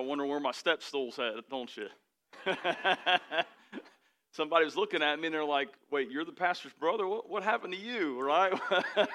Y'all wonder where my step stool's at, don't you? Somebody was looking at me and they're like, wait, you're the pastor's brother? What, what happened to you, right?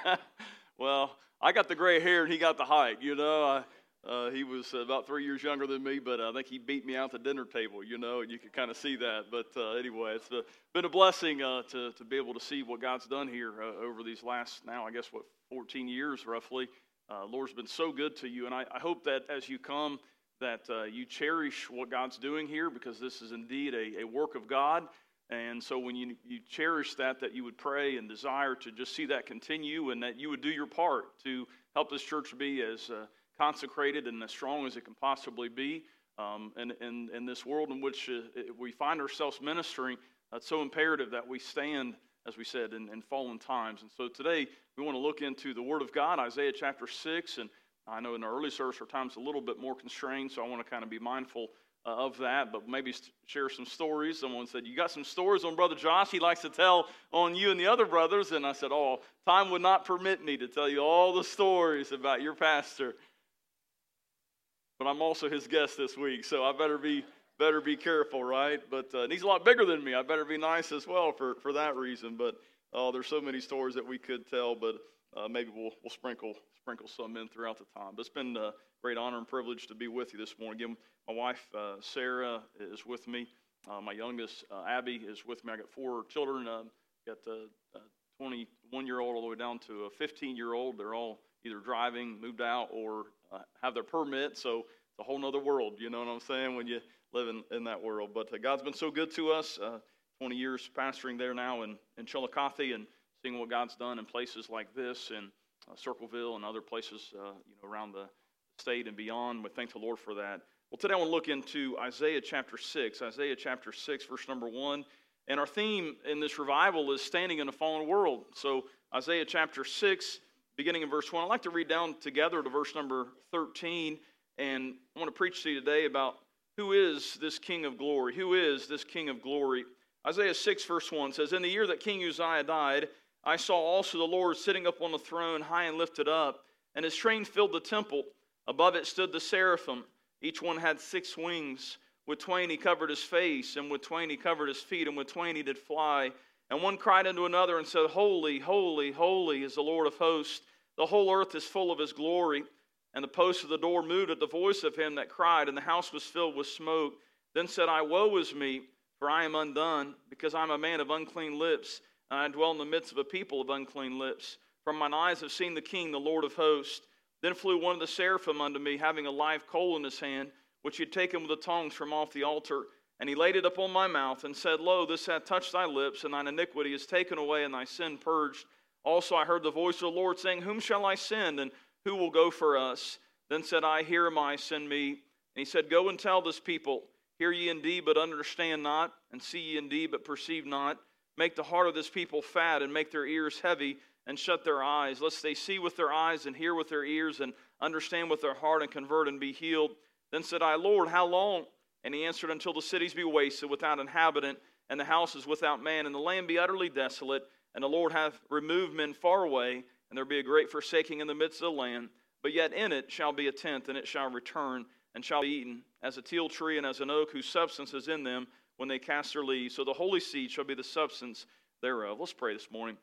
well, I got the gray hair and he got the height, you know. I, uh, he was about three years younger than me, but I think he beat me out the dinner table, you know, and you can kind of see that. But uh, anyway, it's been a blessing uh, to, to be able to see what God's done here uh, over these last, now, I guess, what, 14 years roughly. Uh, Lord's been so good to you, and I, I hope that as you come, that uh, you cherish what God's doing here because this is indeed a, a work of God. And so when you, you cherish that, that you would pray and desire to just see that continue and that you would do your part to help this church be as consecrated and as strong as it can possibly be. Um, and in, in this world in which uh, we find ourselves ministering, it's so imperative that we stand, as we said, in, in fallen times. And so today we want to look into the Word of God, Isaiah chapter 6. And I know in the early service our time's a little bit more constrained, so I want to kind of be mindful uh, of that, but maybe share some stories. Someone said, You got some stories on Brother Josh he likes to tell on you and the other brothers. And I said, Oh, time would not permit me to tell you all the stories about your pastor but I'm also his guest this week, so I better be better be careful, right? But uh, he's a lot bigger than me. I better be nice as well for, for that reason. But oh, there's so many stories that we could tell, but uh, maybe we'll we'll sprinkle sprinkle some in throughout the time. But it's been a great honor and privilege to be with you this morning. Again, my wife uh, Sarah is with me. Uh, my youngest uh, Abby is with me. I got four children. Uh, got a 21 year old all the way down to a 15 year old. They're all either driving, moved out, or uh, have their permit. So it's a whole other world, you know what I'm saying, when you live in, in that world. But uh, God's been so good to us. Uh, 20 years pastoring there now in, in Chillicothe and seeing what God's done in places like this and uh, Circleville and other places uh, you know, around the state and beyond. We thank the Lord for that. Well, today I want to look into Isaiah chapter 6. Isaiah chapter 6, verse number 1. And our theme in this revival is standing in a fallen world. So, Isaiah chapter 6, beginning in verse 1. I'd like to read down together to verse number 13, and I want to preach to you today about who is this King of glory? Who is this King of glory? Isaiah 6, verse 1 says, In the year that King Uzziah died, I saw also the Lord sitting up on the throne, high and lifted up, and his train filled the temple. Above it stood the seraphim. Each one had six wings. With twain he covered his face, and with twain he covered his feet, and with twain he did fly. And one cried unto another and said, Holy, holy, holy is the Lord of hosts. The whole earth is full of his glory. And the posts of the door moved at the voice of him that cried, and the house was filled with smoke. Then said I, Woe is me, for I am undone, because I am a man of unclean lips, I dwell in the midst of a people of unclean lips. From mine eyes have seen the King, the Lord of hosts. Then flew one of the seraphim unto me, having a live coal in his hand, which he had taken with the tongs from off the altar. And he laid it upon my mouth and said, Lo, this hath touched thy lips, and thine iniquity is taken away, and thy sin purged. Also I heard the voice of the Lord saying, Whom shall I send, and who will go for us? Then said I, Here am I, send me. And he said, Go and tell this people, Hear ye indeed, but understand not, and see ye indeed, but perceive not. Make the heart of this people fat, and make their ears heavy, and shut their eyes, lest they see with their eyes, and hear with their ears, and understand with their heart, and convert, and be healed. Then said I, Lord, how long? And he answered, Until the cities be wasted without inhabitant, and the houses without man, and the land be utterly desolate, and the Lord hath removed men far away, and there be a great forsaking in the midst of the land. But yet in it shall be a tenth, and it shall return, and shall be eaten, as a teil tree and as an oak whose substance is in them when they cast their leaves. So the holy seed shall be the substance thereof. Let's pray this morning.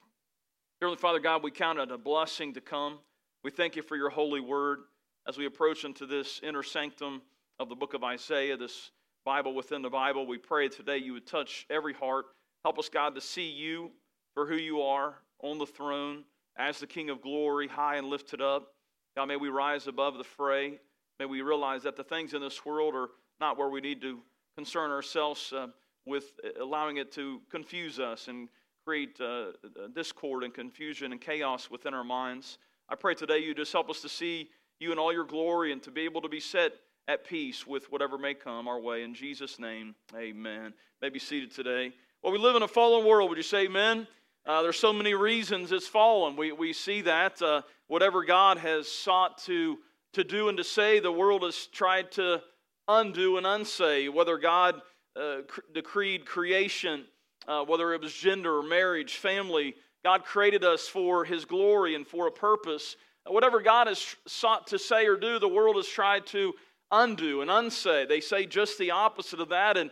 Heavenly Father God, we count it a blessing to come. We thank you for your holy word as we approach into this inner sanctum of the book of Isaiah, this Bible within the Bible. We pray today you would touch every heart. Help us, God, to see you for who you are on the throne as the King of glory, high and lifted up. God, may we rise above the fray. May we realize that the things in this world are not where we need to concern ourselves uh, with allowing it to confuse us and create uh, discord and confusion and chaos within our minds. I pray today you just help us to see you in all your glory and to be able to be set at peace with whatever may come our way. In Jesus' name, amen. May be seated today. Well, we live in a fallen world. Would you say amen? Uh, there's so many reasons it's fallen. We, we see that. Uh, whatever God has sought to, to do and to say, the world has tried to undo and unsay. Whether God uh, cr- decreed creation, uh, whether it was gender marriage, family, God created us for His glory and for a purpose. Whatever God has sought to say or do, the world has tried to undo and unsay. They say just the opposite of that. And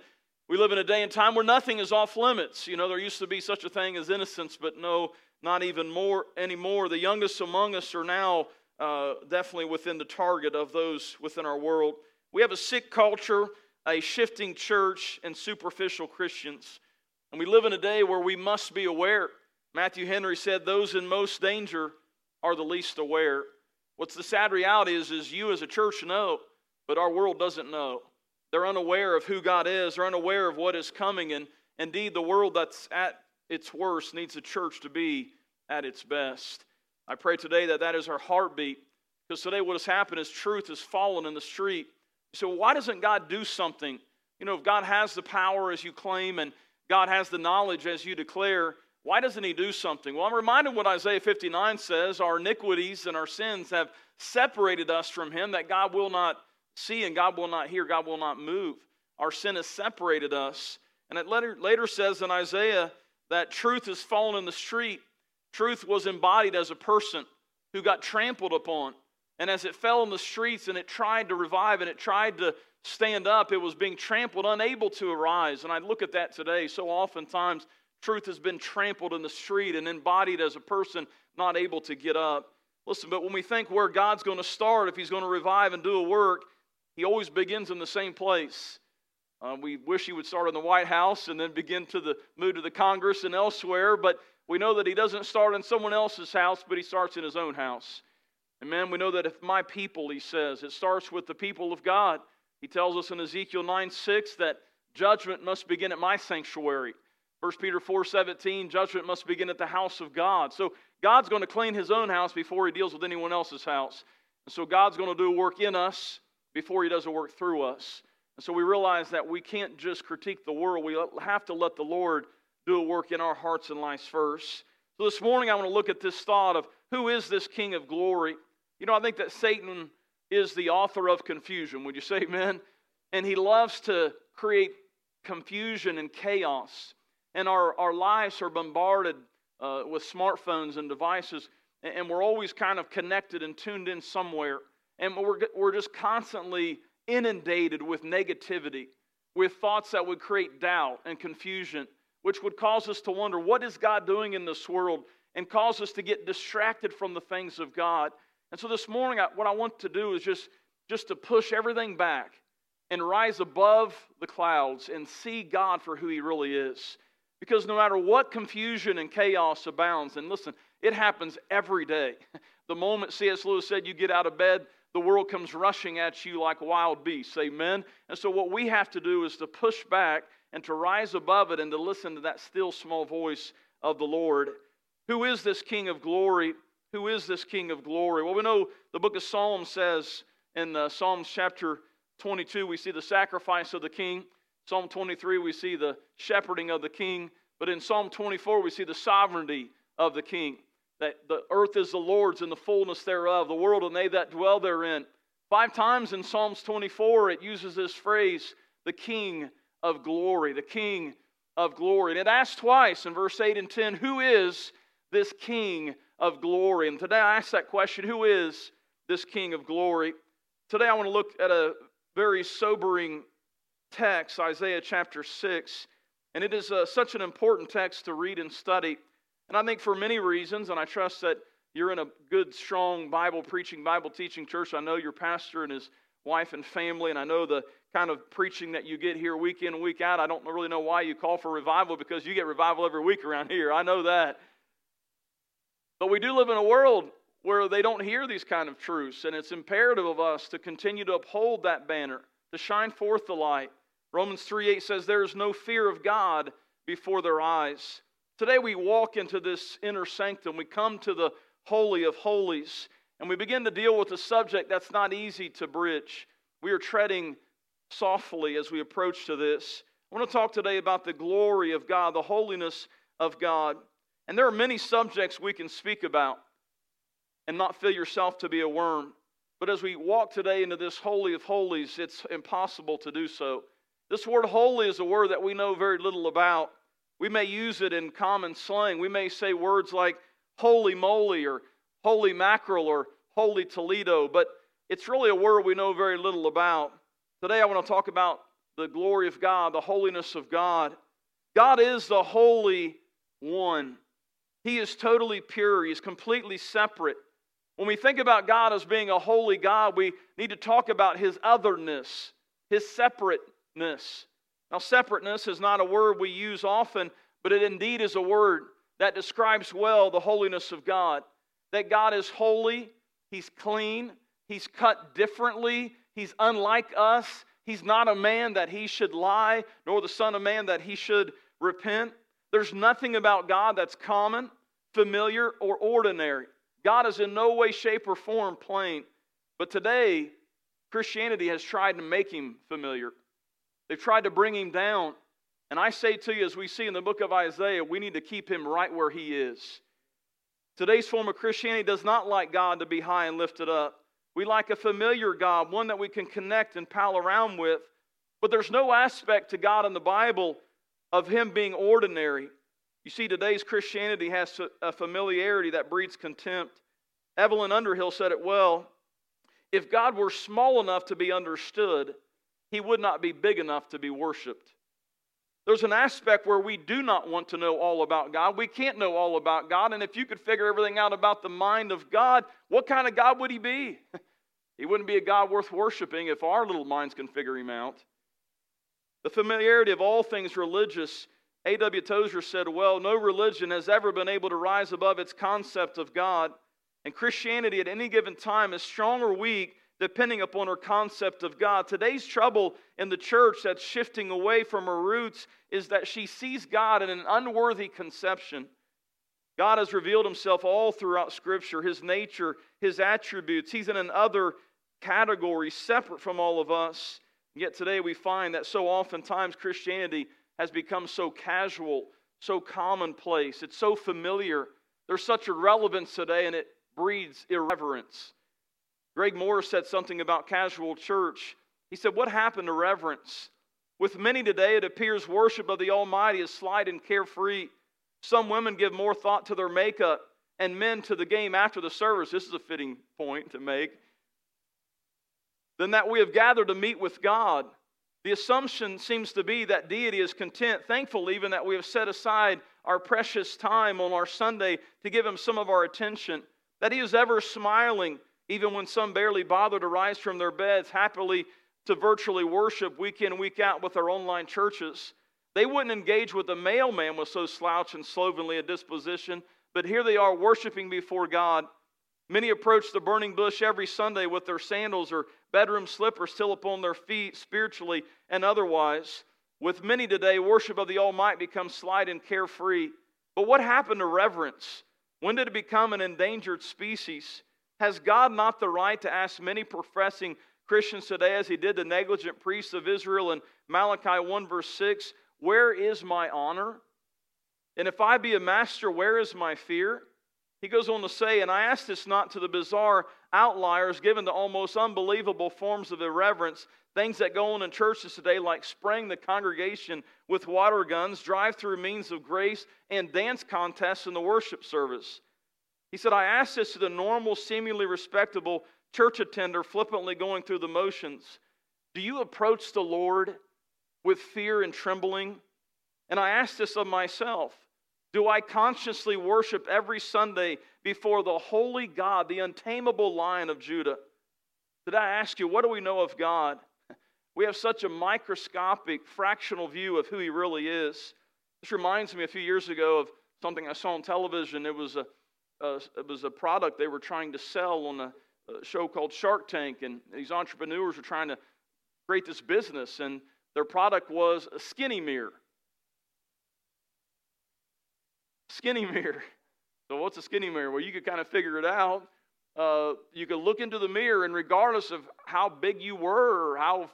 we live in a day and time where nothing is off limits. You know, there used to be such a thing as innocence, but no, not even more anymore. The youngest among us are now uh, definitely within the target of those within our world. We have a sick culture, a shifting church, and superficial Christians. And we live in a day where we must be aware. Matthew Henry said, Those in most danger are the least aware. What's the sad reality is, is you as a church know, but our world doesn't know. They're unaware of who God is, they're unaware of what is coming. And indeed, the world that's at its worst needs the church to be at its best. I pray today that that is our heartbeat, because today what has happened is truth has fallen in the street. So, why doesn't God do something? You know, if God has the power as you claim and God has the knowledge as you declare, why doesn't He do something? Well, I'm reminded what Isaiah 59 says our iniquities and our sins have separated us from Him, that God will not see and God will not hear, God will not move. Our sin has separated us. And it later, later says in Isaiah that truth has fallen in the street. Truth was embodied as a person who got trampled upon. And as it fell in the streets and it tried to revive and it tried to stand up, it was being trampled, unable to arise. And I look at that today. So oftentimes, truth has been trampled in the street and embodied as a person not able to get up. Listen, but when we think where God's going to start, if He's going to revive and do a work, He always begins in the same place. Uh, we wish He would start in the White House and then begin to the move to the Congress and elsewhere, but we know that He doesn't start in someone else's house, but He starts in His own house. Amen. We know that if my people, He says, it starts with the people of God. He tells us in Ezekiel 9 6 that judgment must begin at my sanctuary. 1 Peter 4 17, judgment must begin at the house of God. So God's going to clean his own house before he deals with anyone else's house. And so God's going to do a work in us before he does a work through us. And so we realize that we can't just critique the world, we have to let the Lord do a work in our hearts and lives first. So this morning I want to look at this thought of who is this King of glory? You know, I think that Satan is the author of confusion. Would you say amen? And he loves to create confusion and chaos. And our, our lives are bombarded uh, with smartphones and devices, and we're always kind of connected and tuned in somewhere. And we're, we're just constantly inundated with negativity, with thoughts that would create doubt and confusion, which would cause us to wonder what is God doing in this world and cause us to get distracted from the things of God. And so this morning, what I want to do is just, just to push everything back and rise above the clouds and see God for who He really is. Because no matter what confusion and chaos abounds, and listen, it happens every day. The moment C.S. Lewis said you get out of bed, the world comes rushing at you like wild beasts. Amen? And so, what we have to do is to push back and to rise above it and to listen to that still small voice of the Lord. Who is this King of glory? Who is this King of glory? Well, we know the book of Psalms says in uh, Psalms chapter 22, we see the sacrifice of the King. Psalm 23, we see the shepherding of the king. But in Psalm 24, we see the sovereignty of the king. That the earth is the Lord's and the fullness thereof, the world and they that dwell therein. Five times in Psalms 24, it uses this phrase, the king of glory, the king of glory. And it asks twice in verse 8 and 10, who is this king of glory? And today I ask that question, who is this king of glory? Today I want to look at a very sobering text, Isaiah chapter 6. And it is uh, such an important text to read and study. And I think for many reasons, and I trust that you're in a good, strong Bible preaching, Bible teaching church. I know your pastor and his wife and family, and I know the kind of preaching that you get here week in week out. I don't really know why you call for revival because you get revival every week around here. I know that. But we do live in a world where they don't hear these kind of truths, and it's imperative of us to continue to uphold that banner, to shine forth the light. Romans 3 8 says, There is no fear of God before their eyes. Today we walk into this inner sanctum. We come to the Holy of Holies, and we begin to deal with a subject that's not easy to bridge. We are treading softly as we approach to this. I want to talk today about the glory of God, the holiness of God. And there are many subjects we can speak about and not feel yourself to be a worm. But as we walk today into this Holy of Holies, it's impossible to do so. This word holy is a word that we know very little about. We may use it in common slang. We may say words like holy moly or holy mackerel or holy Toledo, but it's really a word we know very little about. Today I want to talk about the glory of God, the holiness of God. God is the Holy One. He is totally pure, He is completely separate. When we think about God as being a holy God, we need to talk about His otherness, His separateness. Now, separateness is not a word we use often, but it indeed is a word that describes well the holiness of God. That God is holy, He's clean, He's cut differently, He's unlike us, He's not a man that He should lie, nor the Son of Man that He should repent. There's nothing about God that's common, familiar, or ordinary. God is in no way, shape, or form plain. But today, Christianity has tried to make him familiar. They've tried to bring him down. And I say to you, as we see in the book of Isaiah, we need to keep him right where he is. Today's form of Christianity does not like God to be high and lifted up. We like a familiar God, one that we can connect and pal around with. But there's no aspect to God in the Bible of him being ordinary. You see, today's Christianity has a familiarity that breeds contempt. Evelyn Underhill said it well. If God were small enough to be understood, he would not be big enough to be worshiped. There's an aspect where we do not want to know all about God. We can't know all about God. And if you could figure everything out about the mind of God, what kind of God would he be? he wouldn't be a God worth worshiping if our little minds can figure him out. The familiarity of all things religious, A.W. Tozer said, Well, no religion has ever been able to rise above its concept of God. And Christianity at any given time is strong or weak depending upon her concept of God. Today's trouble in the church that's shifting away from her roots is that she sees God in an unworthy conception. God has revealed himself all throughout Scripture, his nature, his attributes. He's in an other category separate from all of us. Yet today we find that so oftentimes Christianity has become so casual, so commonplace, it's so familiar. There's such a relevance today, and it breeds irreverence. Greg Morse said something about casual church. He said, What happened to reverence? With many today, it appears worship of the Almighty is slight and carefree. Some women give more thought to their makeup and men to the game after the service. This is a fitting point to make. Than that we have gathered to meet with God. The assumption seems to be that deity is content, thankful even that we have set aside our precious time on our Sunday to give him some of our attention, that he is ever smiling even when some barely bother to rise from their beds happily to virtually worship week in, week out with our online churches. They wouldn't engage with the mailman with so slouch and slovenly a disposition, but here they are worshiping before God. Many approach the burning bush every Sunday with their sandals or bedroom slippers still upon their feet, spiritually and otherwise. With many today, worship of the Almighty becomes slight and carefree. But what happened to reverence? When did it become an endangered species? Has God not the right to ask many professing Christians today, as he did the negligent priests of Israel in Malachi 1, verse 6, Where is my honor? And if I be a master, where is my fear? He goes on to say, And I ask this not to the bizarre outliers given to almost unbelievable forms of irreverence, things that go on in churches today, like spraying the congregation with water guns, drive through means of grace, and dance contests in the worship service. He said, I ask this to the normal, seemingly respectable church attender flippantly going through the motions. Do you approach the Lord with fear and trembling? And I ask this of myself. Do I consciously worship every Sunday before the holy God, the untamable lion of Judah? Did I ask you, what do we know of God? We have such a microscopic, fractional view of who He really is. This reminds me a few years ago of something I saw on television. It was a uh, it was a product they were trying to sell on a, a show called Shark Tank, and these entrepreneurs were trying to create this business, and their product was a skinny mirror. Skinny mirror. So, what's a skinny mirror? Well, you could kind of figure it out. Uh, you could look into the mirror, and regardless of how big you were or how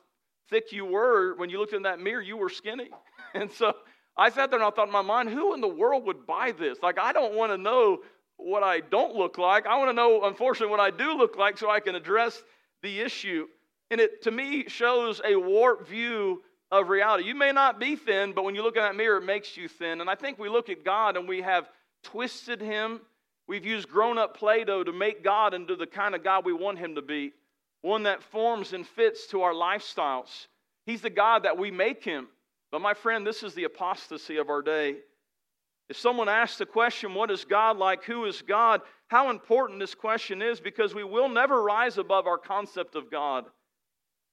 thick you were, when you looked in that mirror, you were skinny. And so I sat there and I thought in my mind, who in the world would buy this? Like, I don't want to know what I don't look like. I want to know, unfortunately, what I do look like so I can address the issue. And it, to me, shows a warped view of reality. You may not be thin, but when you look in that mirror, it makes you thin. And I think we look at God and we have twisted him. We've used grown up Play Doh to make God into the kind of God we want him to be. one that forms and fits to our lifestyles. He's the God that we make him. But my friend, this is the apostasy of our day. If someone asks the question, What is God like? Who is God? How important this question is because we will never rise above our concept of God.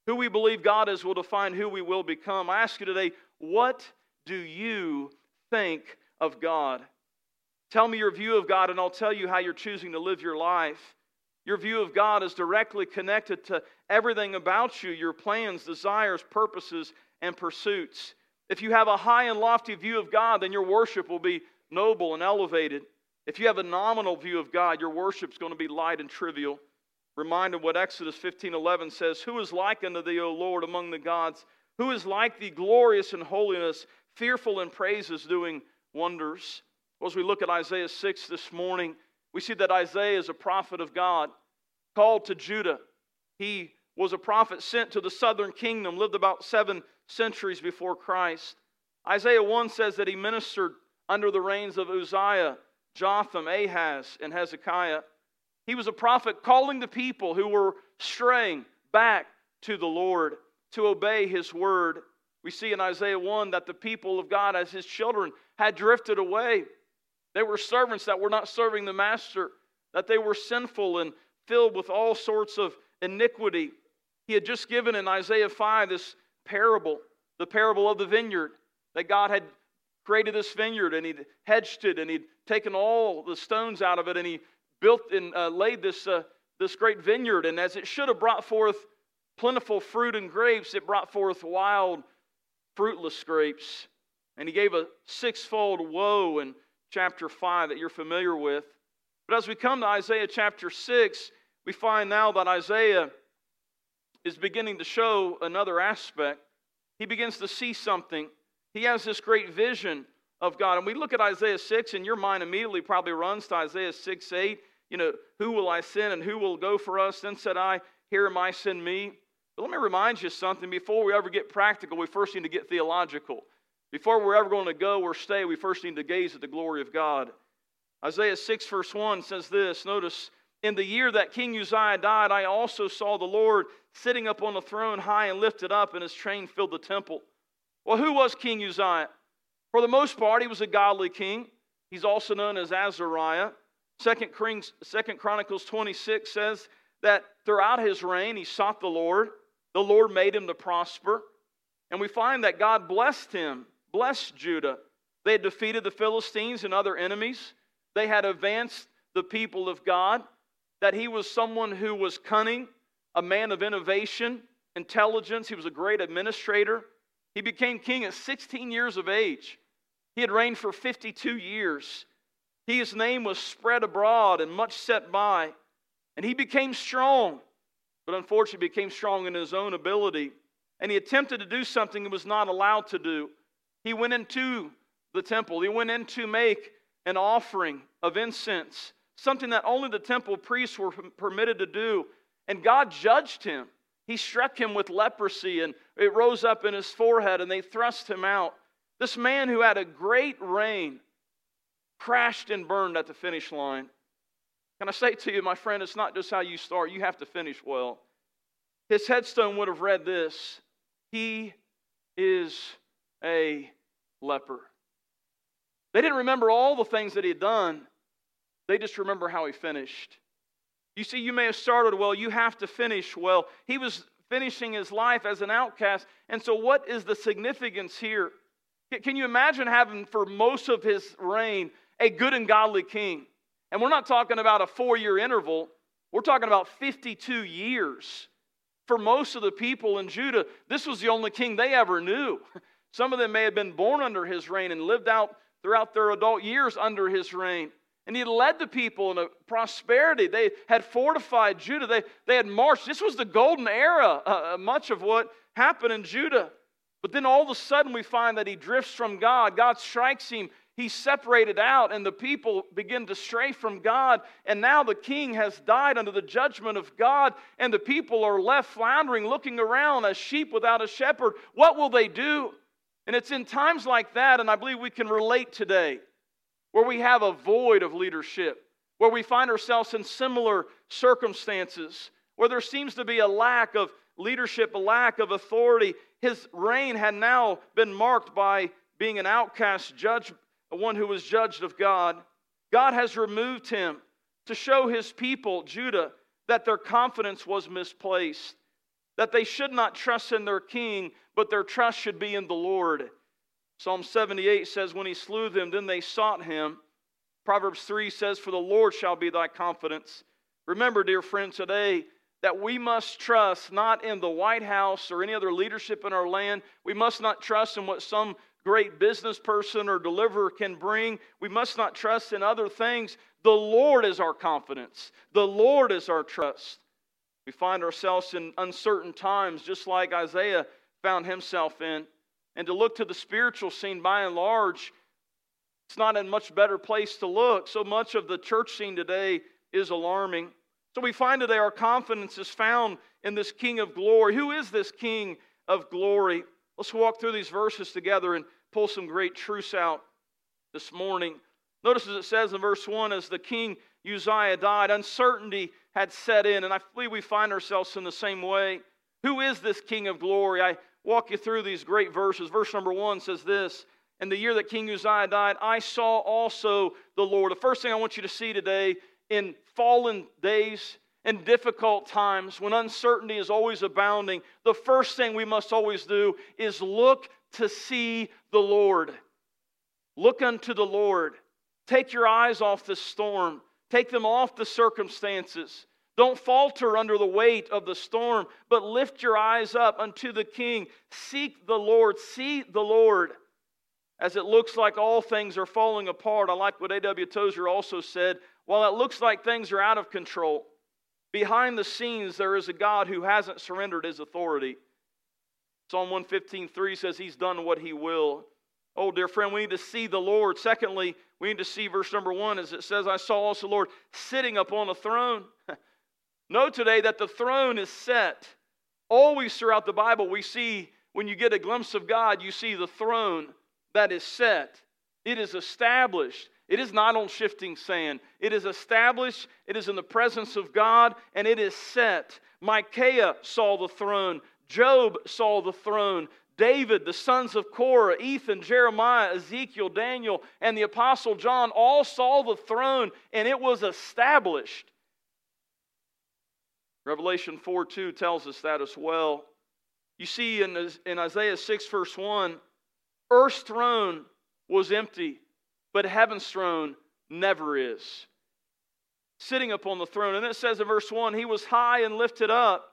Who we believe God is will define who we will become. I ask you today, what do you think of God? Tell me your view of God, and I'll tell you how you're choosing to live your life. Your view of God is directly connected to everything about you your plans, desires, purposes, and pursuits. If you have a high and lofty view of God, then your worship will be noble and elevated. If you have a nominal view of God, your worship is going to be light and trivial. Reminded what Exodus 15:11 says, "Who is like unto thee, O Lord, among the gods? Who is like thee, glorious in holiness, fearful in praises, doing wonders?" Well, as we look at Isaiah 6 this morning, we see that Isaiah is a prophet of God, called to Judah. He was a prophet sent to the southern kingdom, lived about seven centuries before Christ. Isaiah 1 says that he ministered under the reigns of Uzziah, Jotham, Ahaz, and Hezekiah. He was a prophet calling the people who were straying back to the Lord to obey his word. We see in Isaiah 1 that the people of God, as his children, had drifted away. They were servants that were not serving the master, that they were sinful and filled with all sorts of iniquity. He had just given in Isaiah 5 this parable, the parable of the vineyard, that God had created this vineyard and he'd hedged it and he'd taken all the stones out of it and he built and uh, laid this, uh, this great vineyard. And as it should have brought forth plentiful fruit and grapes, it brought forth wild, fruitless grapes. And he gave a sixfold woe in chapter 5 that you're familiar with. But as we come to Isaiah chapter 6, we find now that Isaiah is beginning to show another aspect. He begins to see something. He has this great vision of God. And we look at Isaiah 6, and your mind immediately probably runs to Isaiah 6 8 you know, who will I send and who will go for us? Then said I, Here am I, send me. But let me remind you something. Before we ever get practical, we first need to get theological. Before we're ever going to go or stay, we first need to gaze at the glory of God. Isaiah 6, verse 1 says this Notice, in the year that King Uzziah died, I also saw the Lord sitting up on the throne high and lifted up, and his train filled the temple. Well, who was King Uzziah? For the most part, he was a godly king. He's also known as Azariah. Second, Chronicles 26 says that throughout his reign, he sought the Lord. The Lord made him to prosper. And we find that God blessed him, blessed Judah. They had defeated the Philistines and other enemies. They had advanced the people of God. That he was someone who was cunning, a man of innovation, intelligence. He was a great administrator. He became king at 16 years of age. He had reigned for 52 years. His name was spread abroad and much set by. And he became strong, but unfortunately became strong in his own ability. And he attempted to do something he was not allowed to do. He went into the temple, he went in to make an offering of incense, something that only the temple priests were permitted to do. And God judged him. He struck him with leprosy, and it rose up in his forehead, and they thrust him out. This man who had a great reign, crashed and burned at the finish line. Can I say to you, my friend, it's not just how you start, you have to finish well. His headstone would have read this He is a leper. They didn't remember all the things that he had done, they just remember how he finished. You see, you may have started well, you have to finish well. He was finishing his life as an outcast. And so, what is the significance here? Can you imagine having, for most of his reign, a good and godly king. And we're not talking about a four year interval, we're talking about 52 years. For most of the people in Judah, this was the only king they ever knew. Some of them may have been born under his reign and lived out throughout their adult years under his reign. And he led the people in a prosperity. They had fortified Judah. They, they had marched. This was the golden era, uh, uh much of what happened in Judah. But then all of a sudden we find that he drifts from God. God strikes him He's separated out, and the people begin to stray from God. And now the king has died under the judgment of God, and the people are left floundering, looking around as sheep without a shepherd. What will they do? And it's in times like that, and I believe we can relate today, where we have a void of leadership, where we find ourselves in similar circumstances. where there seems to be a lack of leadership, a lack of authority. His reign had now been marked by being an outcast judge, one who was judged of God. God has removed him to show his people, Judah, that their confidence was misplaced, that they should not trust in their king, but their trust should be in the Lord. Psalm 78 says, When he slew them, then they sought him. Proverbs 3 says, For the Lord shall be thy confidence. Remember, dear friend, today that we must trust not in the White House or any other leadership in our land. We must not trust in what some great business person or deliverer can bring. We must not trust in other things. The Lord is our confidence, the Lord is our trust. We find ourselves in uncertain times, just like Isaiah found himself in. And to look to the spiritual scene by and large, it's not a much better place to look. So much of the church scene today is alarming. So we find today our confidence is found in this King of glory. Who is this King of glory? Let's walk through these verses together and pull some great truths out this morning. Notice as it says in verse 1 as the king Uzziah died, uncertainty had set in, and I believe we find ourselves in the same way. Who is this King of glory? I walk you through these great verses. Verse number 1 says this In the year that King Uzziah died, I saw also the Lord. The first thing I want you to see today in fallen days, in difficult times, when uncertainty is always abounding, the first thing we must always do is look to see the Lord. Look unto the Lord. Take your eyes off the storm, take them off the circumstances. Don't falter under the weight of the storm, but lift your eyes up unto the King. Seek the Lord. See the Lord. As it looks like all things are falling apart, I like what A.W. Tozer also said while it looks like things are out of control, behind the scenes there is a God who hasn't surrendered his authority. Psalm 115:3 says he's done what he will. Oh, dear friend, we need to see the Lord. Secondly, we need to see verse number one as it says, I saw also the Lord sitting upon a throne. know today that the throne is set. Always throughout the Bible, we see when you get a glimpse of God, you see the throne that is set. It is established. It is not on shifting sand. It is established, it is in the presence of God, and it is set. Micaiah saw the throne, Job saw the throne, David, the sons of Korah, Ethan, Jeremiah, Ezekiel, Daniel, and the Apostle John all saw the throne, and it was established. Revelation 4 2 tells us that as well. You see in, in Isaiah 6, verse 1, earth's throne was empty but heaven's throne never is. Sitting upon the throne. And it says in verse 1 He was high and lifted up.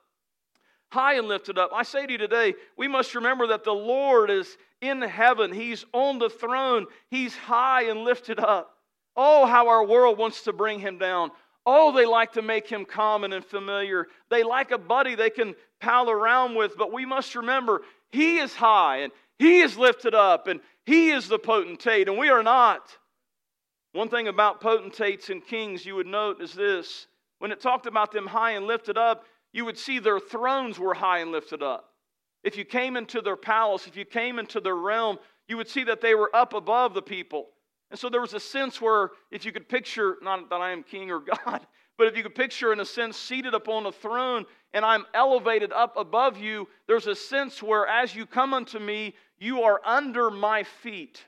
High and lifted up. I say to you today, we must remember that the Lord is in heaven. He's on the throne. He's high and lifted up. Oh, how our world wants to bring him down. Oh, they like to make him common and familiar. They like a buddy they can pal around with, but we must remember he is high and he is lifted up and he is the potentate, and we are not. One thing about potentates and kings you would note is this when it talked about them high and lifted up, you would see their thrones were high and lifted up. If you came into their palace, if you came into their realm, you would see that they were up above the people. And so there was a sense where, if you could picture, not that I am king or God, but if you could picture, in a sense, seated upon a throne and I'm elevated up above you, there's a sense where as you come unto me, you are under my feet.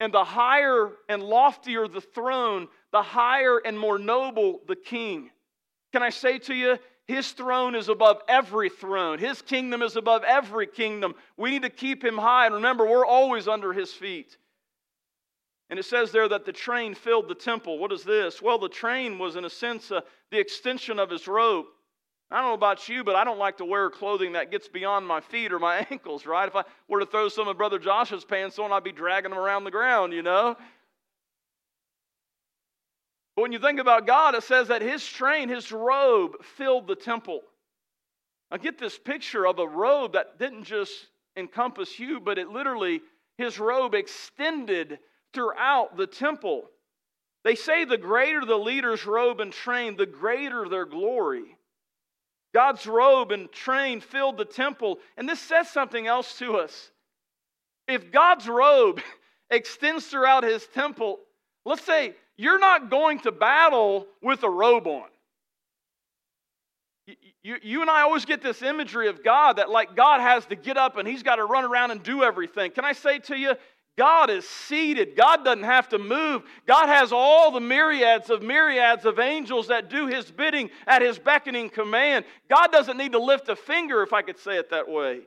And the higher and loftier the throne, the higher and more noble the king. Can I say to you, his throne is above every throne. His kingdom is above every kingdom. We need to keep him high. And remember, we're always under his feet. And it says there that the train filled the temple. What is this? Well, the train was, in a sense, uh, the extension of his robe. I don't know about you, but I don't like to wear clothing that gets beyond my feet or my ankles, right? If I were to throw some of Brother Josh's pants on, I'd be dragging them around the ground, you know? But when you think about God, it says that his train, his robe, filled the temple. Now get this picture of a robe that didn't just encompass you, but it literally, his robe extended throughout the temple. They say the greater the leader's robe and train, the greater their glory. God's robe and train filled the temple. And this says something else to us. If God's robe extends throughout his temple, let's say you're not going to battle with a robe on. you, you and I always get this imagery of God that like God has to get up and he's got to run around and do everything. Can I say to you, God is seated. God doesn't have to move. God has all the myriads of myriads of angels that do his bidding at his beckoning command. God doesn't need to lift a finger, if I could say it that way.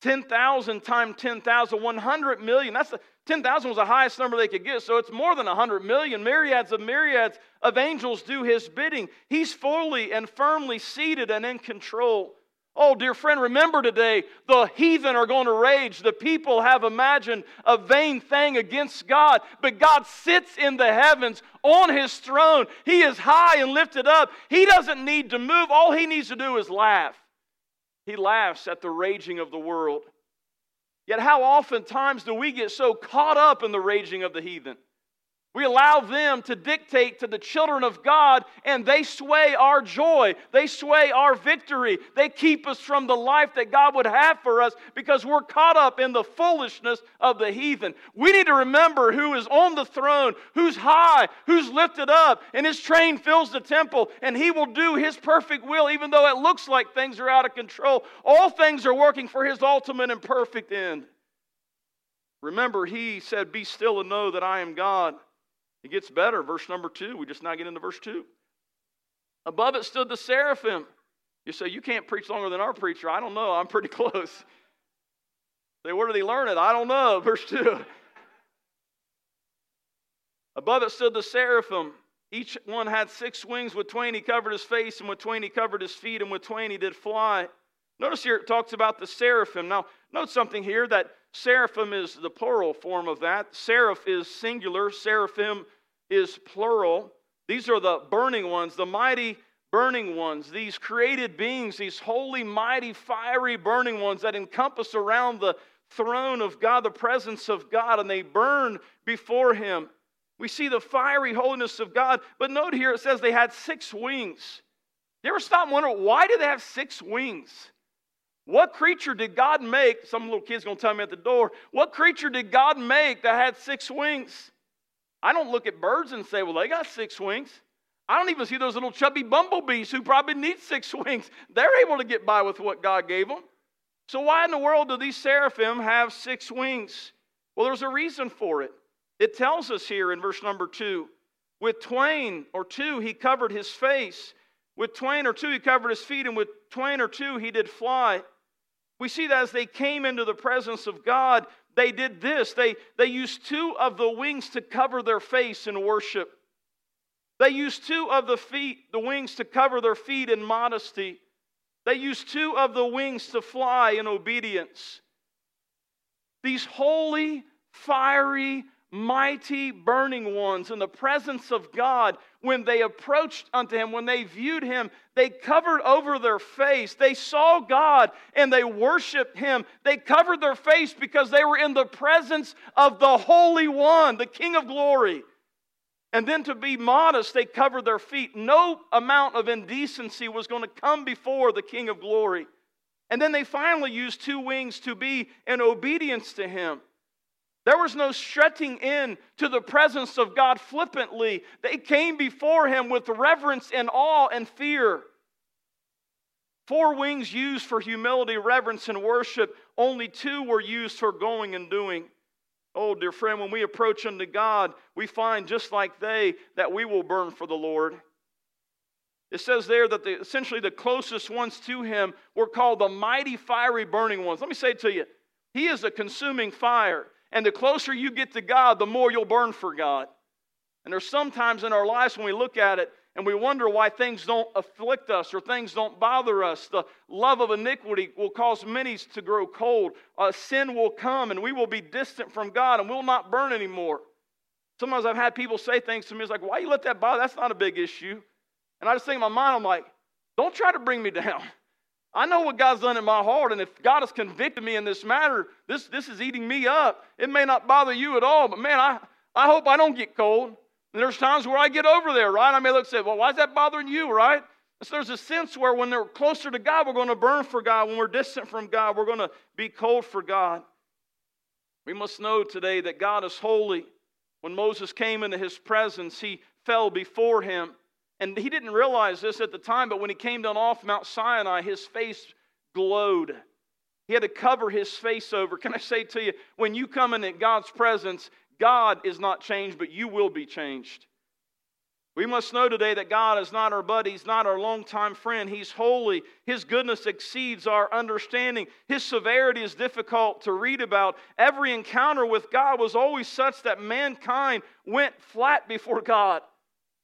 10,000 times 10,000, 100 million. That's the, 10,000 was the highest number they could get, so it's more than 100 million. Myriads of myriads of angels do his bidding. He's fully and firmly seated and in control. Oh, dear friend, remember today the heathen are going to rage. The people have imagined a vain thing against God, but God sits in the heavens on his throne. He is high and lifted up. He doesn't need to move, all he needs to do is laugh. He laughs at the raging of the world. Yet, how oftentimes do we get so caught up in the raging of the heathen? We allow them to dictate to the children of God, and they sway our joy. They sway our victory. They keep us from the life that God would have for us because we're caught up in the foolishness of the heathen. We need to remember who is on the throne, who's high, who's lifted up, and his train fills the temple, and he will do his perfect will, even though it looks like things are out of control. All things are working for his ultimate and perfect end. Remember, he said, Be still and know that I am God. It gets better. Verse number two. We just now get into verse two. Above it stood the seraphim. You say, You can't preach longer than our preacher. I don't know. I'm pretty close. Say, where did he learn it? I don't know. Verse 2. Above it stood the seraphim. Each one had six wings. With twain he covered his face, and with twain he covered his feet, and with twain he did fly. Notice here it talks about the seraphim. Now, note something here that Seraphim is the plural form of that. Seraph is singular, seraphim is plural. These are the burning ones, the mighty burning ones, these created beings, these holy, mighty, fiery burning ones that encompass around the throne of God, the presence of God, and they burn before Him. We see the fiery holiness of God, but note here it says they had six wings. You ever stop and wonder why do they have six wings? What creature did God make? Some little kid's gonna tell me at the door. What creature did God make that had six wings? I don't look at birds and say, well, they got six wings. I don't even see those little chubby bumblebees who probably need six wings. They're able to get by with what God gave them. So, why in the world do these seraphim have six wings? Well, there's a reason for it. It tells us here in verse number two with twain or two, he covered his face. With twain or two, he covered his feet. And with twain or two, he did fly. We see that as they came into the presence of God, they did this. They, they used two of the wings to cover their face in worship. They used two of the feet, the wings to cover their feet in modesty. They used two of the wings to fly in obedience. These holy, fiery, mighty burning ones in the presence of God, when they approached unto him, when they viewed him, they covered over their face. They saw God and they worshiped him. They covered their face because they were in the presence of the Holy One, the King of glory. And then to be modest, they covered their feet. No amount of indecency was going to come before the King of glory. And then they finally used two wings to be in obedience to him. There was no strutting in to the presence of God flippantly. They came before him with reverence and awe and fear. Four wings used for humility, reverence, and worship. Only two were used for going and doing. Oh, dear friend, when we approach unto God, we find just like they that we will burn for the Lord. It says there that the, essentially the closest ones to him were called the mighty fiery burning ones. Let me say to you He is a consuming fire. And the closer you get to God, the more you'll burn for God. And there's sometimes in our lives when we look at it and we wonder why things don't afflict us or things don't bother us. The love of iniquity will cause many to grow cold. Uh, sin will come and we will be distant from God and we'll not burn anymore. Sometimes I've had people say things to me, it's like, why you let that bother? That's not a big issue. And I just think in my mind, I'm like, don't try to bring me down. I know what God's done in my heart, and if God has convicted me in this matter, this, this is eating me up. It may not bother you at all, but man, I, I hope I don't get cold. And there's times where I get over there, right? I may look and say, well, why is that bothering you, right? So there's a sense where when they're closer to God, we're going to burn for God. When we're distant from God, we're going to be cold for God. We must know today that God is holy. When Moses came into his presence, he fell before him. And he didn't realize this at the time, but when he came down off Mount Sinai, his face glowed. He had to cover his face over. Can I say to you, when you come in at God's presence, God is not changed, but you will be changed. We must know today that God is not our buddy, He's not our longtime friend. He's holy. His goodness exceeds our understanding. His severity is difficult to read about. Every encounter with God was always such that mankind went flat before God.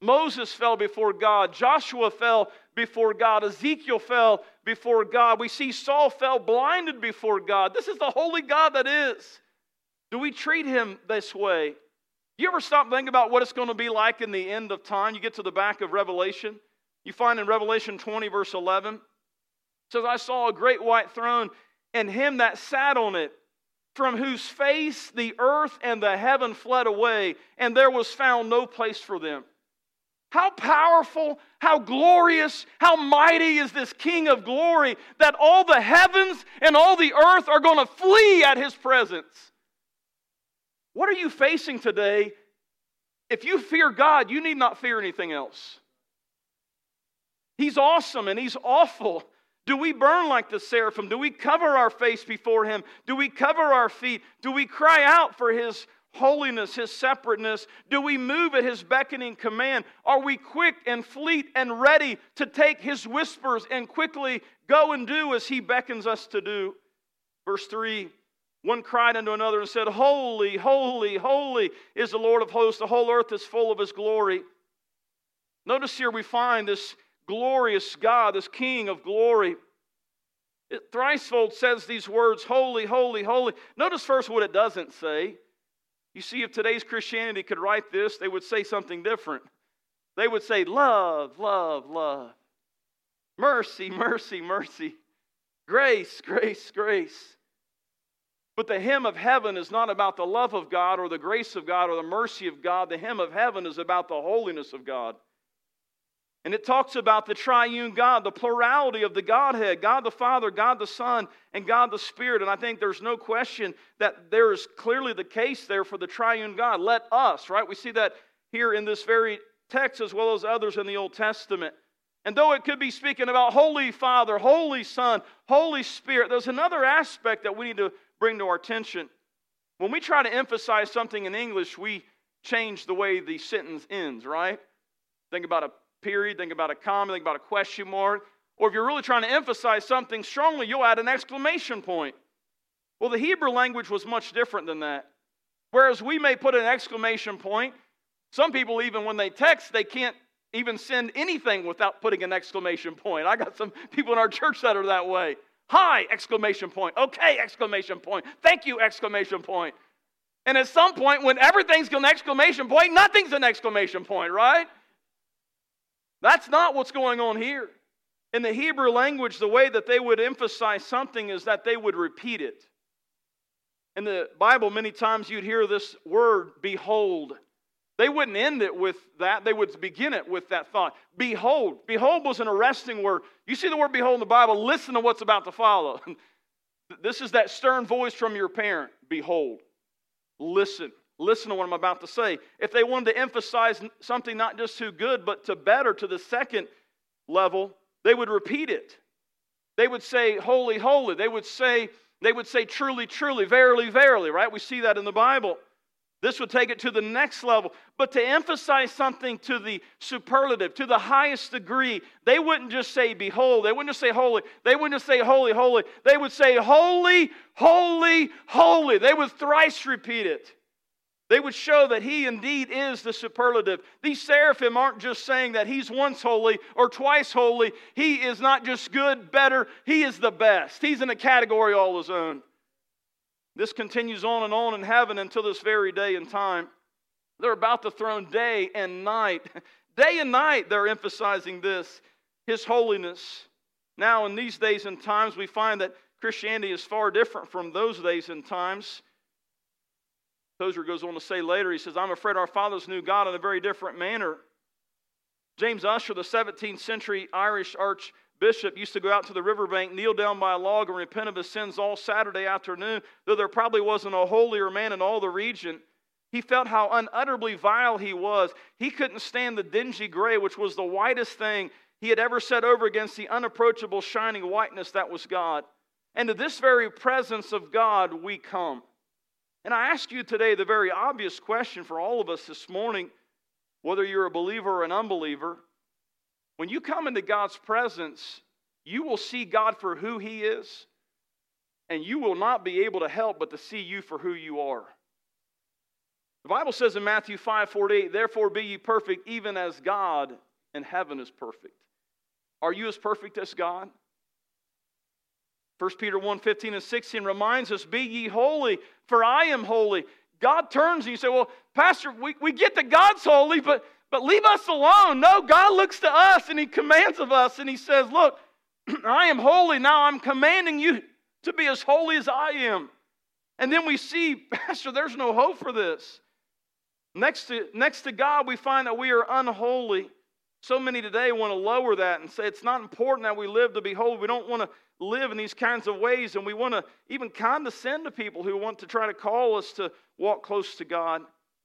Moses fell before God. Joshua fell before God. Ezekiel fell before God. We see Saul fell blinded before God. This is the holy God that is. Do we treat him this way? You ever stop thinking about what it's going to be like in the end of time? You get to the back of Revelation. You find in Revelation 20, verse 11, it says, I saw a great white throne, and him that sat on it, from whose face the earth and the heaven fled away, and there was found no place for them. How powerful, how glorious, how mighty is this King of glory that all the heavens and all the earth are going to flee at his presence. What are you facing today? If you fear God, you need not fear anything else. He's awesome and He's awful. Do we burn like the seraphim? Do we cover our face before Him? Do we cover our feet? Do we cry out for His holiness, His separateness? Do we move at His beckoning command? Are we quick and fleet and ready to take His whispers and quickly go and do as He beckons us to do? Verse 3 one cried unto another and said, Holy, holy, holy is the Lord of hosts. The whole earth is full of his glory. Notice here we find this glorious God, this King of glory. It, thricefold says these words, Holy, holy, holy. Notice first what it doesn't say. You see, if today's Christianity could write this, they would say something different. They would say, Love, love, love. Mercy, mercy, mercy. Grace, grace, grace. But the hymn of heaven is not about the love of God or the grace of God or the mercy of God. The hymn of heaven is about the holiness of God. And it talks about the triune God, the plurality of the Godhead God the Father, God the Son, and God the Spirit. And I think there's no question that there is clearly the case there for the triune God. Let us, right? We see that here in this very text as well as others in the Old Testament. And though it could be speaking about Holy Father, Holy Son, Holy Spirit, there's another aspect that we need to bring to our attention. When we try to emphasize something in English, we change the way the sentence ends, right? Think about a period, think about a comma, think about a question mark. Or if you're really trying to emphasize something strongly, you'll add an exclamation point. Well, the Hebrew language was much different than that. Whereas we may put an exclamation point, some people, even when they text, they can't even send anything without putting an exclamation point. I got some people in our church that are that way. Hi, exclamation point. Okay, exclamation point. Thank you, exclamation point. And at some point, when everything's an exclamation point, nothing's an exclamation point, right? That's not what's going on here. In the Hebrew language, the way that they would emphasize something is that they would repeat it. In the Bible, many times you'd hear this word, behold. They wouldn't end it with that. They would begin it with that thought. Behold. Behold was an arresting word. You see the word behold in the Bible, listen to what's about to follow. this is that stern voice from your parent. Behold. Listen. Listen to what I'm about to say. If they wanted to emphasize something not just to good, but to better, to the second level, they would repeat it. They would say, Holy, holy. They would say, they would say, truly, truly, verily, verily, right? We see that in the Bible. This would take it to the next level. But to emphasize something to the superlative, to the highest degree, they wouldn't just say, Behold. They wouldn't just say, Holy. They wouldn't just say, Holy, holy. They would say, Holy, holy, holy. They would thrice repeat it. They would show that he indeed is the superlative. These seraphim aren't just saying that he's once holy or twice holy. He is not just good, better, he is the best. He's in a category all his own. This continues on and on in heaven until this very day and time. They're about the throne day and night. Day and night, they're emphasizing this His holiness. Now, in these days and times, we find that Christianity is far different from those days and times. Tozer goes on to say later, he says, I'm afraid our fathers knew God in a very different manner. James Ussher, the 17th century Irish archbishop, used to go out to the riverbank, kneel down by a log, and repent of his sins all Saturday afternoon, though there probably wasn't a holier man in all the region. He felt how unutterably vile he was. He couldn't stand the dingy gray, which was the whitest thing he had ever set over against the unapproachable shining whiteness that was God. And to this very presence of God we come. And I ask you today the very obvious question for all of us this morning, whether you're a believer or an unbeliever. When you come into God's presence, you will see God for who He is, and you will not be able to help but to see you for who you are. The Bible says in Matthew 5 48, therefore be ye perfect, even as God in heaven is perfect. Are you as perfect as God? 1 Peter 1 15 and 16 reminds us, Be ye holy, for I am holy. God turns and you say, Well, Pastor, we, we get that God's holy, but, but leave us alone. No, God looks to us and He commands of us and He says, Look, I am holy. Now I'm commanding you to be as holy as I am. And then we see, Pastor, there's no hope for this. Next to, next to God, we find that we are unholy. So many today want to lower that and say it's not important that we live to be holy. We don't want to live in these kinds of ways, and we want to even condescend to people who want to try to call us to walk close to God.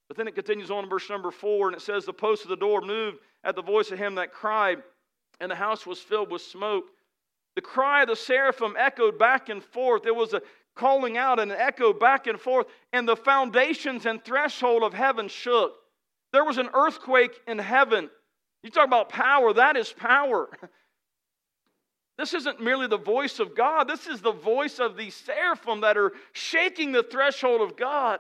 But then it continues on in verse number four, and it says, The post of the door moved at the voice of him that cried, and the house was filled with smoke. The cry of the seraphim echoed back and forth. There was a calling out and an echo back and forth, and the foundations and threshold of heaven shook. There was an earthquake in heaven. You talk about power, that is power. This isn't merely the voice of God, this is the voice of the seraphim that are shaking the threshold of God.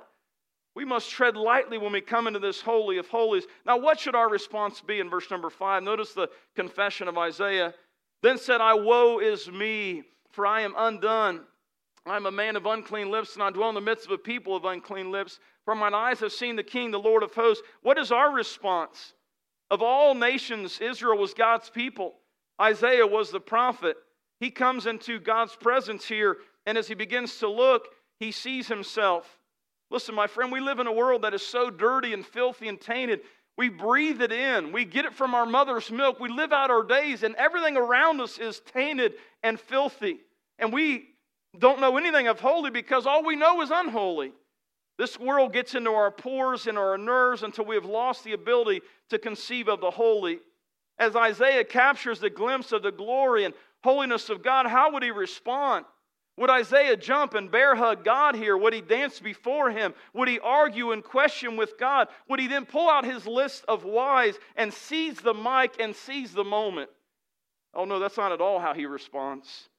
We must tread lightly when we come into this holy of holies. Now, what should our response be in verse number five? Notice the confession of Isaiah. Then said I, Woe is me, for I am undone. I am a man of unclean lips, and I dwell in the midst of a people of unclean lips. For mine eyes have seen the King, the Lord of hosts. What is our response? Of all nations, Israel was God's people. Isaiah was the prophet. He comes into God's presence here, and as he begins to look, he sees himself. Listen, my friend, we live in a world that is so dirty and filthy and tainted. We breathe it in. We get it from our mother's milk. We live out our days, and everything around us is tainted and filthy. And we don't know anything of holy because all we know is unholy. This world gets into our pores and our nerves until we have lost the ability to conceive of the holy. As Isaiah captures the glimpse of the glory and holiness of God, how would he respond? Would Isaiah jump and bear hug God here? Would he dance before him? Would he argue and question with God? Would he then pull out his list of whys and seize the mic and seize the moment? Oh, no, that's not at all how he responds.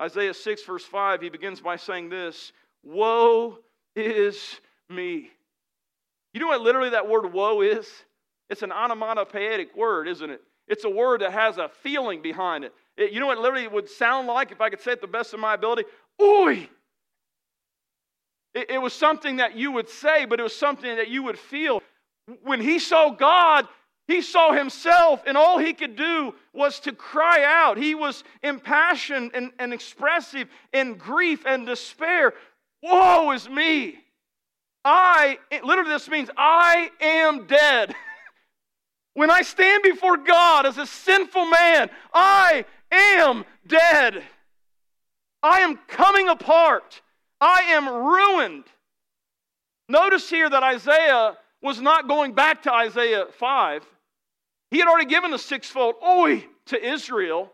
Isaiah 6, verse 5, he begins by saying this Woe is me. You know what literally that word woe is? It's an onomatopoeic word, isn't it? It's a word that has a feeling behind it. it you know what literally would sound like if I could say it the best of my ability? Oi! It, it was something that you would say, but it was something that you would feel. When he saw God, he saw himself, and all he could do was to cry out. He was impassioned and, and expressive in grief and despair. Woe is me! I, literally, this means I am dead. when I stand before God as a sinful man, I am dead. I am coming apart. I am ruined. Notice here that Isaiah was not going back to Isaiah 5. He had already given a sixfold oi to Israel.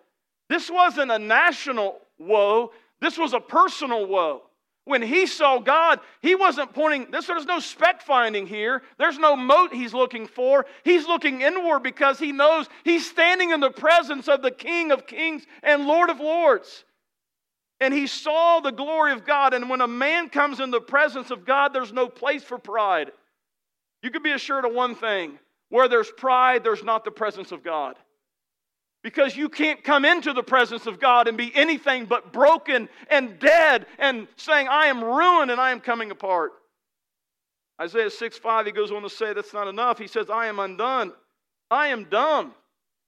This wasn't a national woe, this was a personal woe. When he saw God, he wasn't pointing, this, there's no speck finding here. There's no mote he's looking for. He's looking inward because he knows he's standing in the presence of the King of kings and Lord of lords. And he saw the glory of God. And when a man comes in the presence of God, there's no place for pride. You can be assured of one thing where there's pride, there's not the presence of God. Because you can't come into the presence of God and be anything but broken and dead and saying, I am ruined and I am coming apart. Isaiah 6 5, he goes on to say that's not enough. He says, I am undone. I am dumb.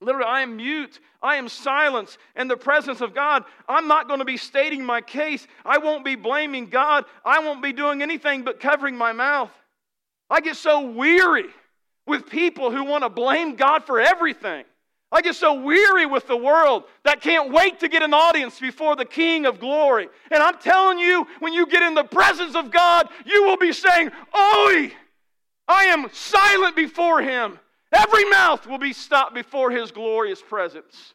Literally, I am mute. I am silence in the presence of God. I'm not going to be stating my case. I won't be blaming God. I won't be doing anything but covering my mouth. I get so weary with people who want to blame God for everything. I get so weary with the world that can't wait to get an audience before the King of glory. And I'm telling you, when you get in the presence of God, you will be saying, Oi! I am silent before him. Every mouth will be stopped before his glorious presence.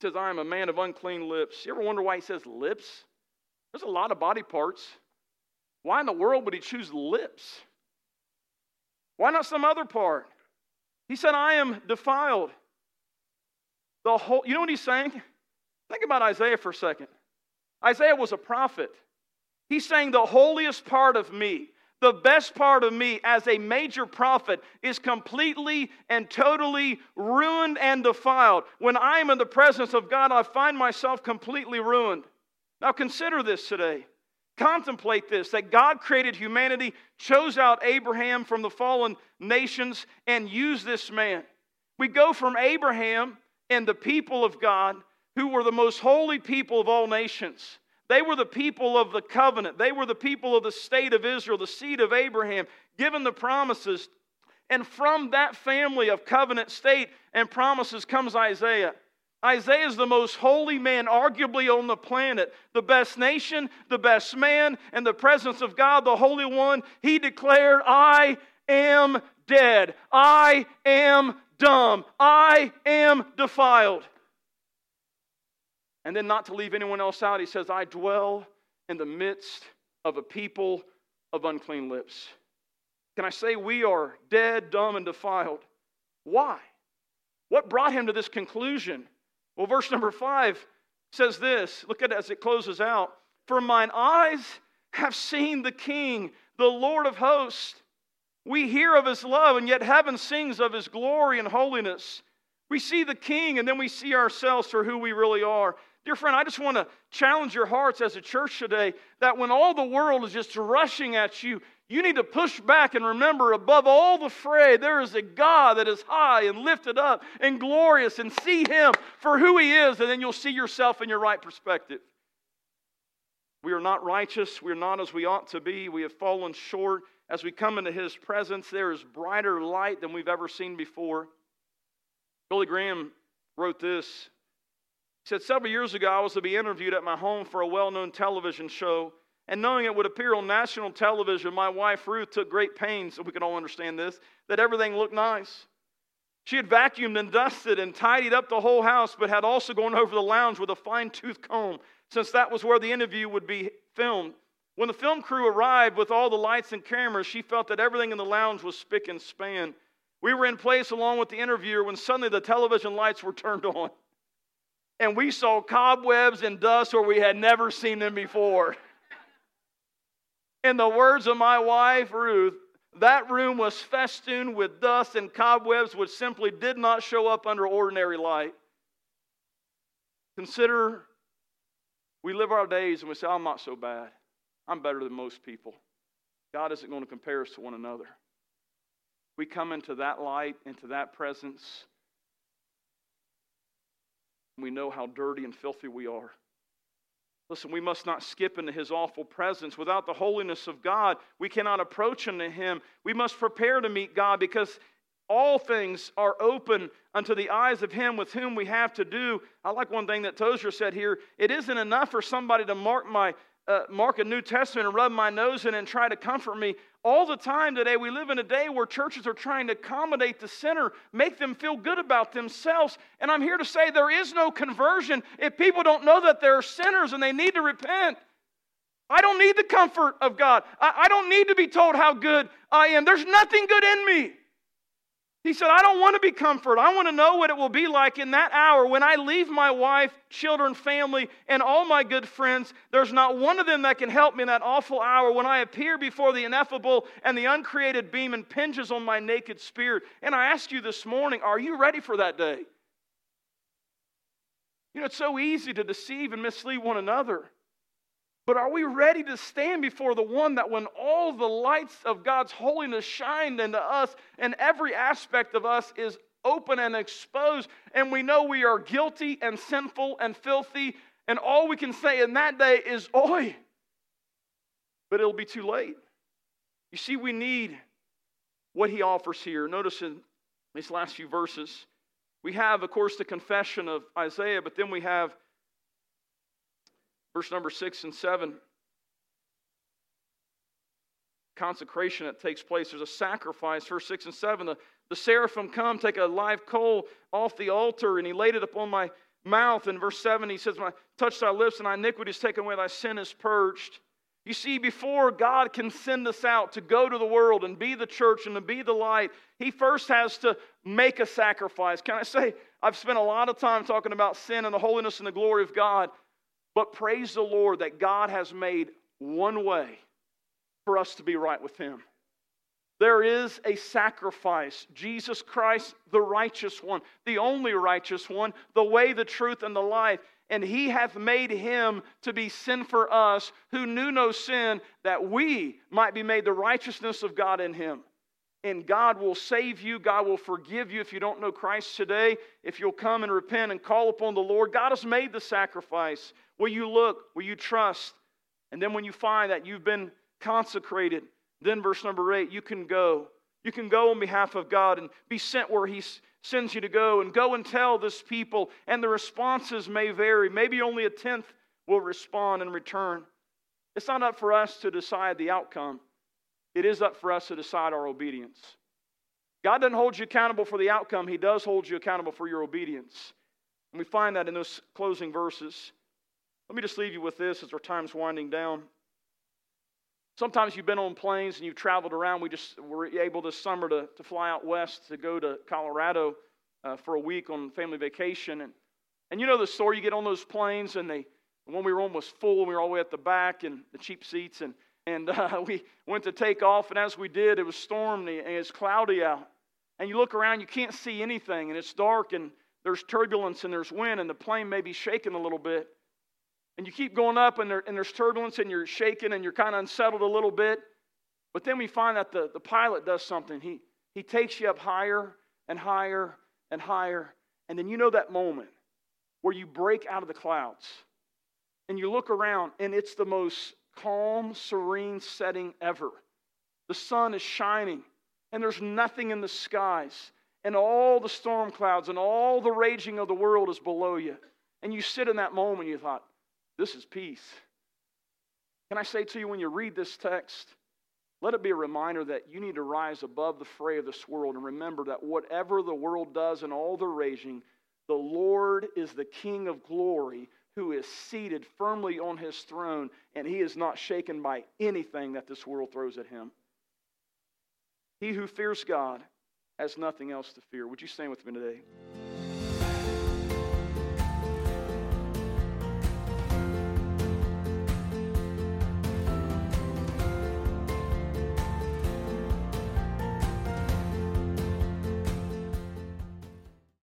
He says, I am a man of unclean lips. You ever wonder why he says lips? There's a lot of body parts. Why in the world would he choose lips? Why not some other part? He said, I am defiled. The whole, you know what he's saying? Think about Isaiah for a second. Isaiah was a prophet. He's saying the holiest part of me, the best part of me as a major prophet is completely and totally ruined and defiled. When I am in the presence of God, I find myself completely ruined. Now consider this today. Contemplate this that God created humanity, chose out Abraham from the fallen nations, and used this man. We go from Abraham and the people of God, who were the most holy people of all nations. They were the people of the covenant. They were the people of the state of Israel, the seed of Abraham, given the promises. And from that family of covenant state and promises comes Isaiah. Isaiah is the most holy man, arguably on the planet, the best nation, the best man, and the presence of God, the Holy One. He declared, I am dead. I am dumb. I am defiled. And then, not to leave anyone else out, he says, I dwell in the midst of a people of unclean lips. Can I say we are dead, dumb, and defiled? Why? What brought him to this conclusion? Well, verse number five says this look at it as it closes out. For mine eyes have seen the King, the Lord of hosts. We hear of his love, and yet heaven sings of his glory and holiness. We see the King, and then we see ourselves for who we really are. Dear friend, I just want to challenge your hearts as a church today that when all the world is just rushing at you, you need to push back and remember above all the fray, there is a God that is high and lifted up and glorious, and see Him for who He is, and then you'll see yourself in your right perspective. We are not righteous. We are not as we ought to be. We have fallen short. As we come into His presence, there is brighter light than we've ever seen before. Billy Graham wrote this. He said, Several years ago, I was to be interviewed at my home for a well known television show. And knowing it would appear on national television, my wife Ruth took great pains, so we can all understand this, that everything looked nice. She had vacuumed and dusted and tidied up the whole house, but had also gone over the lounge with a fine tooth comb, since that was where the interview would be filmed. When the film crew arrived with all the lights and cameras, she felt that everything in the lounge was spick and span. We were in place along with the interviewer when suddenly the television lights were turned on. And we saw cobwebs and dust where we had never seen them before. In the words of my wife, Ruth, that room was festooned with dust and cobwebs which simply did not show up under ordinary light. Consider we live our days and we say, I'm not so bad. I'm better than most people. God isn't going to compare us to one another. We come into that light, into that presence, and we know how dirty and filthy we are. Listen, we must not skip into his awful presence. Without the holiness of God, we cannot approach unto him. We must prepare to meet God because all things are open unto the eyes of him with whom we have to do. I like one thing that Tozer said here. It isn't enough for somebody to mark my uh, mark a New Testament and rub my nose in and try to comfort me. All the time today, we live in a day where churches are trying to accommodate the sinner, make them feel good about themselves. And I'm here to say there is no conversion if people don't know that they're sinners and they need to repent. I don't need the comfort of God. I, don't need to be told how good I am. There's nothing good in me. He said, I don't want to be comforted. I want to know what it will be like in that hour when I leave my wife, children, family, and all my good friends. There's not one of them that can help me in that awful hour when I appear before the ineffable and the uncreated beam impinges on my naked spirit. And I ask you this morning, are you ready for that day? You know, it's so easy to deceive and mislead one another. But are we ready to stand before the one that when all the lights of God's holiness shine into us and every aspect of us is open and exposed, and we know we are guilty and sinful and filthy, and all we can say in that day is, Oi! But it'll be too late. You see, we need what he offers here. Notice in these last few verses, we have, of course, the confession of Isaiah, but then we have Verse number six and seven. consecration that takes place. There's a sacrifice, verse 6 and 7. The, the seraphim come, take a live coal off the altar, and he laid it upon my mouth. In verse 7, he says, I touch thy lips and thy iniquity is taken away, thy sin is purged. You see, before God can send us out to go to the world and be the church and to be the light, He first has to make a sacrifice. Can I say, I've spent a lot of time talking about sin and the holiness and the glory of God, but praise the Lord that God has made one way for us to be right with Him. There is a sacrifice. Jesus Christ, the righteous one, the only righteous one, the way, the truth, and the life. And he hath made him to be sin for us who knew no sin, that we might be made the righteousness of God in him. And God will save you. God will forgive you if you don't know Christ today. If you'll come and repent and call upon the Lord, God has made the sacrifice. Will you look? Will you trust? And then when you find that you've been consecrated, then, verse number eight, you can go. You can go on behalf of God and be sent where He sends you to go and go and tell this people. And the responses may vary. Maybe only a tenth will respond in return. It's not up for us to decide the outcome, it is up for us to decide our obedience. God doesn't hold you accountable for the outcome, He does hold you accountable for your obedience. And we find that in those closing verses. Let me just leave you with this as our time's winding down. Sometimes you've been on planes and you've traveled around. We just were able this summer to, to fly out west to go to Colorado uh, for a week on family vacation. And, and you know the story. You get on those planes and they, when we were almost full, and we were all the way at the back and the cheap seats. And, and uh, we went to take off. And as we did, it was stormy and it's cloudy out. And you look around, you can't see anything. And it's dark and there's turbulence and there's wind. And the plane may be shaking a little bit. And you keep going up, and, there, and there's turbulence, and you're shaking, and you're kind of unsettled a little bit. But then we find that the, the pilot does something. He, he takes you up higher and higher and higher. And then you know that moment where you break out of the clouds and you look around, and it's the most calm, serene setting ever. The sun is shining, and there's nothing in the skies, and all the storm clouds and all the raging of the world is below you. And you sit in that moment, and you thought, this is peace. Can I say to you, when you read this text, let it be a reminder that you need to rise above the fray of this world and remember that whatever the world does and all the raging, the Lord is the King of glory who is seated firmly on his throne, and he is not shaken by anything that this world throws at him. He who fears God has nothing else to fear. Would you stand with me today?